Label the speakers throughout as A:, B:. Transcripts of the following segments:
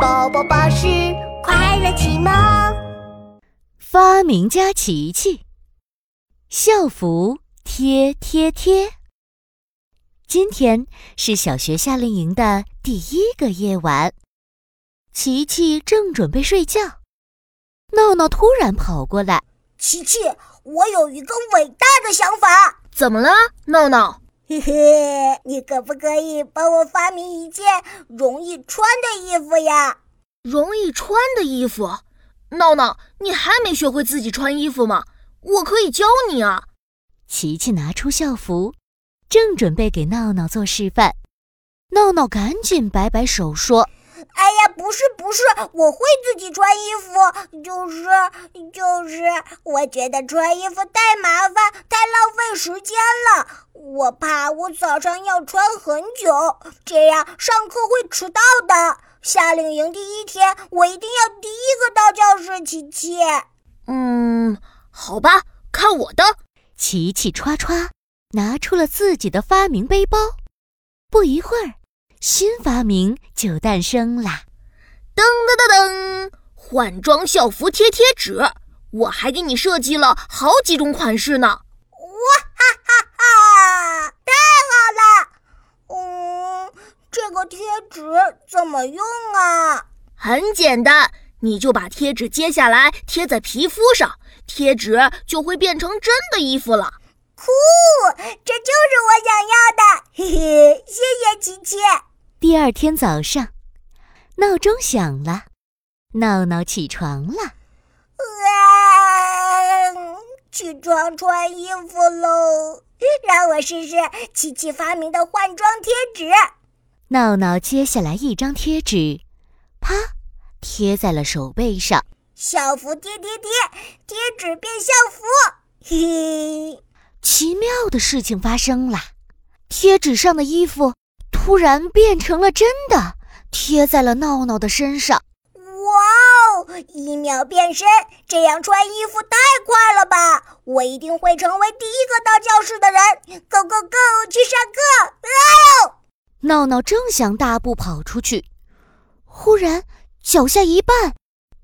A: 宝宝巴士快乐启蒙，
B: 发明家琪琪，校服贴贴贴。今天是小学夏令营的第一个夜晚，琪琪正准备睡觉，闹闹突然跑过来：“
C: 琪琪，我有一个伟大的想法。
D: 怎么了，闹闹？”
C: 嘿嘿，你可不可以帮我发明一件容易穿的衣服呀？
D: 容易穿的衣服，闹闹，你还没学会自己穿衣服吗？我可以教你啊！
B: 琪琪拿出校服，正准备给闹闹做示范，闹闹赶紧摆摆手说。
C: 哎呀，不是不是，我会自己穿衣服，就是就是，我觉得穿衣服太麻烦，太浪费时间了。我怕我早上要穿很久，这样上课会迟到的。夏令营第一天，我一定要第一个到教室。琪琪，
D: 嗯，好吧，看我的。
B: 琪琪歘歘拿出了自己的发明背包，不一会儿。新发明就诞生啦！
D: 噔噔噔噔，换装校服贴贴纸，我还给你设计了好几种款式呢！
C: 哇哈哈哈，太好了！嗯，这个贴纸怎么用啊？
D: 很简单，你就把贴纸揭下来贴在皮肤上，贴纸就会变成真的衣服了。
C: 酷，这就是我想要的！嘿嘿，谢谢琪琪。
B: 第二天早上，闹钟响了，闹闹起床了。
C: 哇！起床穿衣服喽！让我试试琪琪发明的换装贴纸。
B: 闹闹接下来一张贴纸，啪，贴在了手背上。
C: 校服贴贴贴，贴纸变校服。嘿嘿，
B: 奇妙的事情发生了，贴纸上的衣服。突然变成了真的，贴在了闹闹的身上。
C: 哇哦！一秒变身，这样穿衣服太快了吧！我一定会成为第一个到教室的人。Go go go！去上课！哎呦！
B: 闹闹正想大步跑出去，忽然脚下一绊，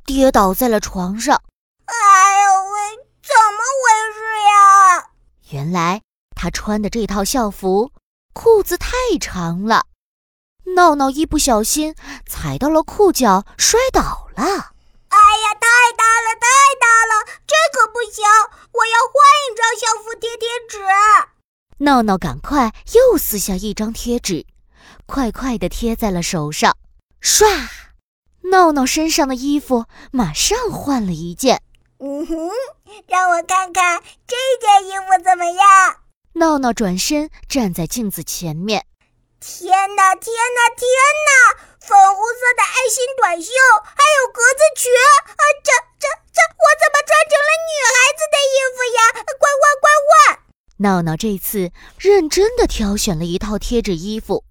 B: 跌倒在了床上。
C: 哎呦喂！怎么回事呀？
B: 原来他穿的这套校服。裤子太长了，闹闹一不小心踩到了裤脚，摔倒了。哎
C: 呀，太大了，太大了，这可不行！我要换一张校服贴贴纸。
B: 闹闹赶快又撕下一张贴纸，快快地贴在了手上。唰，闹闹身上的衣服马上换了一件。
C: 嗯哼，让我看看这件衣服怎么样。
B: 闹闹转身站在镜子前面，
C: 天哪，天哪，天哪！粉红色的爱心短袖，还有格子裙啊！这、这、这，我怎么穿成了女孩子的衣服呀？快换，快换！
B: 闹闹这次认真的挑选了一套贴纸衣服，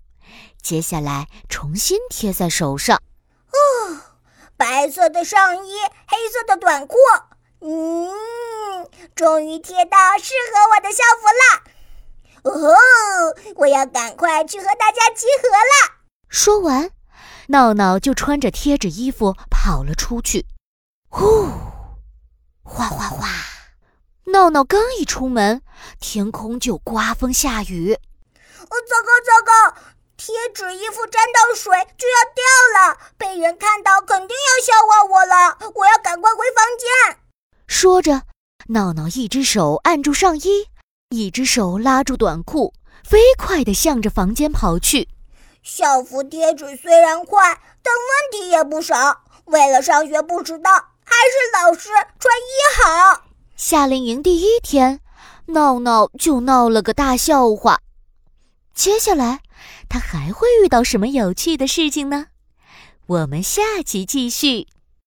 B: 接下来重新贴在手上。
C: 哦，白色的上衣，黑色的短裤，嗯，终于贴到适合我的校服了。哦，我要赶快去和大家集合了。
B: 说完，闹闹就穿着贴纸衣服跑了出去。呼，哗哗哗！闹闹刚一出门，天空就刮风下雨。
C: 哦，糟糕糟糕！贴纸衣服沾到水就要掉了，被人看到肯定要笑话我了。我要赶快回房间。
B: 说着，闹闹一只手按住上衣。一只手拉住短裤，飞快地向着房间跑去。
C: 校服贴纸虽然快，但问题也不少。为了上学不迟到，还是老师穿衣好。
B: 夏令营第一天，闹闹就闹了个大笑话。接下来，他还会遇到什么有趣的事情呢？我们下集继续。